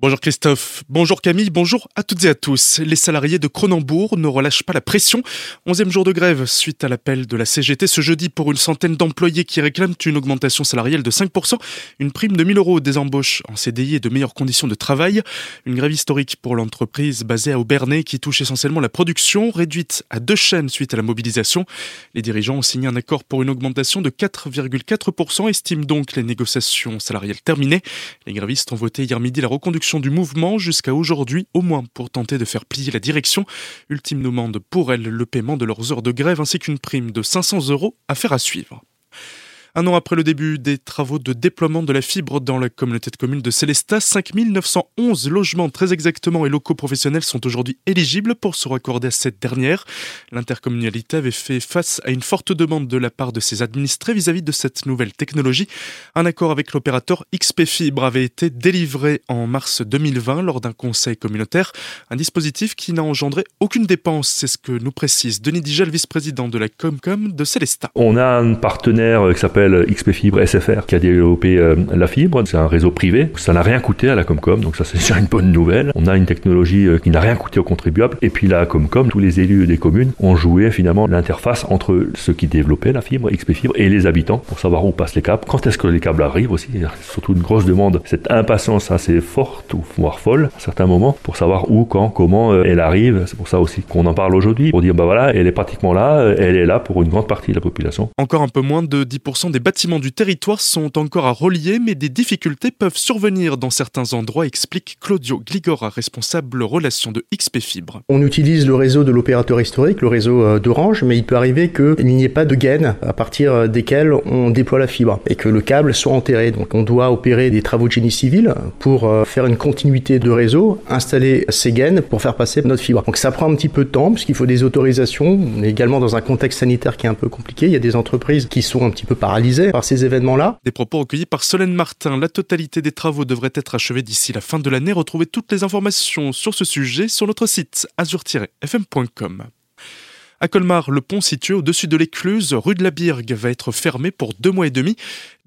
Bonjour Christophe, bonjour Camille, bonjour à toutes et à tous. Les salariés de Cronenbourg ne relâchent pas la pression. Onzième jour de grève suite à l'appel de la CGT ce jeudi pour une centaine d'employés qui réclament une augmentation salariale de 5%, une prime de 1000 euros des embauches en CDI et de meilleures conditions de travail. Une grève historique pour l'entreprise basée à Aubernay qui touche essentiellement la production, réduite à deux chaînes suite à la mobilisation. Les dirigeants ont signé un accord pour une augmentation de 4,4%, estiment donc les négociations salariales terminées. Les grévistes ont voté hier midi la reconduction du mouvement jusqu'à aujourd'hui, au moins pour tenter de faire plier la direction. Ultime demande pour elle le paiement de leurs heures de grève ainsi qu'une prime de 500 euros à faire à suivre. Un an après le début des travaux de déploiement de la fibre dans la communauté de communes de Célestat, 5911 logements très exactement et locaux professionnels sont aujourd'hui éligibles pour se raccorder à cette dernière. L'intercommunalité avait fait face à une forte demande de la part de ses administrés vis-à-vis de cette nouvelle technologie. Un accord avec l'opérateur XP Fibre avait été délivré en mars 2020 lors d'un conseil communautaire. Un dispositif qui n'a engendré aucune dépense, c'est ce que nous précise Denis Digel, vice-président de la Comcom de Célestat. On a un partenaire qui s'appelle XP Fibre SFR qui a développé euh, la fibre. C'est un réseau privé. Ça n'a rien coûté à la Comcom, donc ça c'est déjà une bonne nouvelle. On a une technologie euh, qui n'a rien coûté aux contribuables. Et puis la Comcom, tous les élus des communes ont joué finalement l'interface entre ceux qui développaient la fibre, XP Fibre, et les habitants pour savoir où passent les câbles, quand est-ce que les câbles arrivent aussi? Surtout une grosse demande, cette impatience assez forte ou voire folle à certains moments pour savoir où, quand, comment euh, elle arrive. C'est pour ça aussi qu'on en parle aujourd'hui pour dire bah voilà, elle est pratiquement là, elle est là pour une grande partie de la population. Encore un peu moins de 10% des bâtiments du territoire sont encore à relier, mais des difficultés peuvent survenir dans certains endroits, explique Claudio Gligora, responsable relations de XP Fibre. On utilise le réseau de l'opérateur historique, le réseau euh, d'Orange, mais il peut arriver qu'il n'y ait pas de gaines à partir euh, desquelles on déploie la fibre et que le câble soit enterré. Donc on doit opérer des travaux de génie civil pour euh, faire une continuité de réseau, installer ces gaines pour faire passer notre fibre. Donc ça prend un petit peu de temps puisqu'il faut des autorisations. On est également dans un contexte sanitaire qui est un peu compliqué. Il y a des entreprises qui sont un petit peu par ces événements-là. Des propos recueillis par Solène Martin. La totalité des travaux devrait être achevée d'ici la fin de l'année. Retrouvez toutes les informations sur ce sujet sur notre site azur-fm.com. À Colmar, le pont situé au-dessus de l'écluse, rue de la Birgue, va être fermé pour deux mois et demi.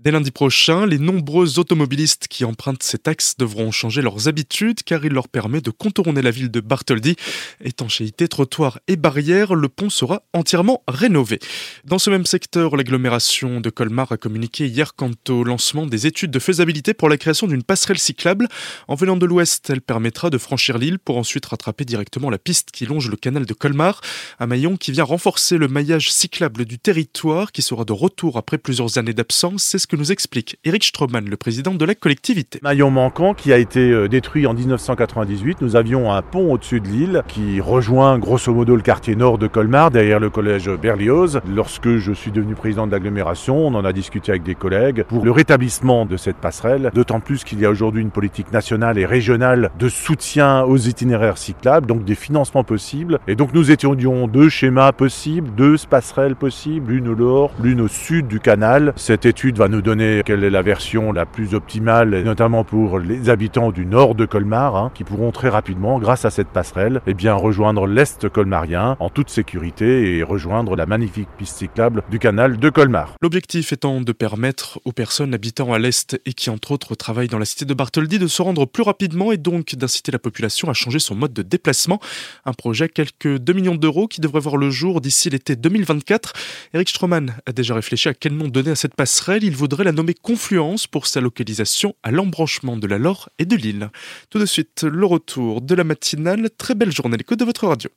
Dès lundi prochain, les nombreux automobilistes qui empruntent cet axe devront changer leurs habitudes car il leur permet de contourner la ville de Bartholdi. Étanchéité, trottoirs et barrières, le pont sera entièrement rénové. Dans ce même secteur, l'agglomération de Colmar a communiqué hier quant au lancement des études de faisabilité pour la création d'une passerelle cyclable. En venant de l'ouest, elle permettra de franchir l'île pour ensuite rattraper directement la piste qui longe le canal de Colmar. Un maillon qui vient renforcer le maillage cyclable du territoire qui sera de retour après plusieurs années d'absence. Que nous explique Eric Stroman, le président de la collectivité. Maillon manquant qui a été euh, détruit en 1998. Nous avions un pont au-dessus de l'île qui rejoint grosso modo le quartier nord de Colmar, derrière le collège Berlioz. Lorsque je suis devenu président de l'agglomération, on en a discuté avec des collègues pour le rétablissement de cette passerelle, d'autant plus qu'il y a aujourd'hui une politique nationale et régionale de soutien aux itinéraires cyclables, donc des financements possibles. Et donc nous étudions deux schémas possibles, deux passerelles possibles, une au nord, l'une au sud du canal. Cette étude va nous donner quelle est la version la plus optimale, notamment pour les habitants du nord de Colmar, hein, qui pourront très rapidement, grâce à cette passerelle, eh bien, rejoindre l'est colmarien en toute sécurité et rejoindre la magnifique piste cyclable du canal de Colmar. L'objectif étant de permettre aux personnes habitant à l'est et qui entre autres travaillent dans la cité de Bartholdi de se rendre plus rapidement et donc d'inciter la population à changer son mode de déplacement. Un projet quelques 2 millions d'euros qui devrait voir le jour d'ici l'été 2024. Eric Stroman a déjà réfléchi à quel nom donner à cette passerelle. Il voudrait la nommer Confluence pour sa localisation à l'embranchement de la Lore et de l'île. Tout de suite, le retour de la matinale. Très belle journée à de votre radio.